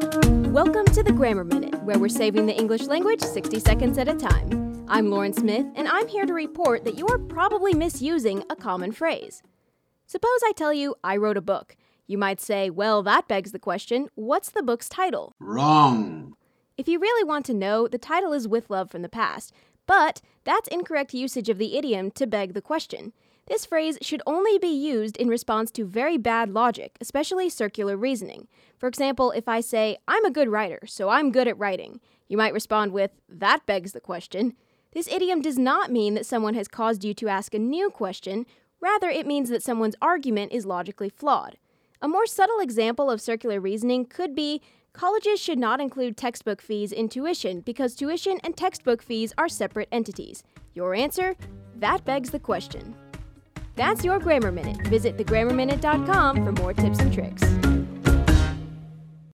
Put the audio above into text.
Welcome to the Grammar Minute, where we're saving the English language 60 seconds at a time. I'm Lauren Smith, and I'm here to report that you're probably misusing a common phrase. Suppose I tell you I wrote a book. You might say, well, that begs the question what's the book's title? Wrong. If you really want to know, the title is With Love from the Past, but that's incorrect usage of the idiom to beg the question. This phrase should only be used in response to very bad logic, especially circular reasoning. For example, if I say, I'm a good writer, so I'm good at writing, you might respond with, That begs the question. This idiom does not mean that someone has caused you to ask a new question, rather, it means that someone's argument is logically flawed. A more subtle example of circular reasoning could be colleges should not include textbook fees in tuition because tuition and textbook fees are separate entities. Your answer? That begs the question. That's your Grammar Minute. Visit thegrammarminute.com for more tips and tricks.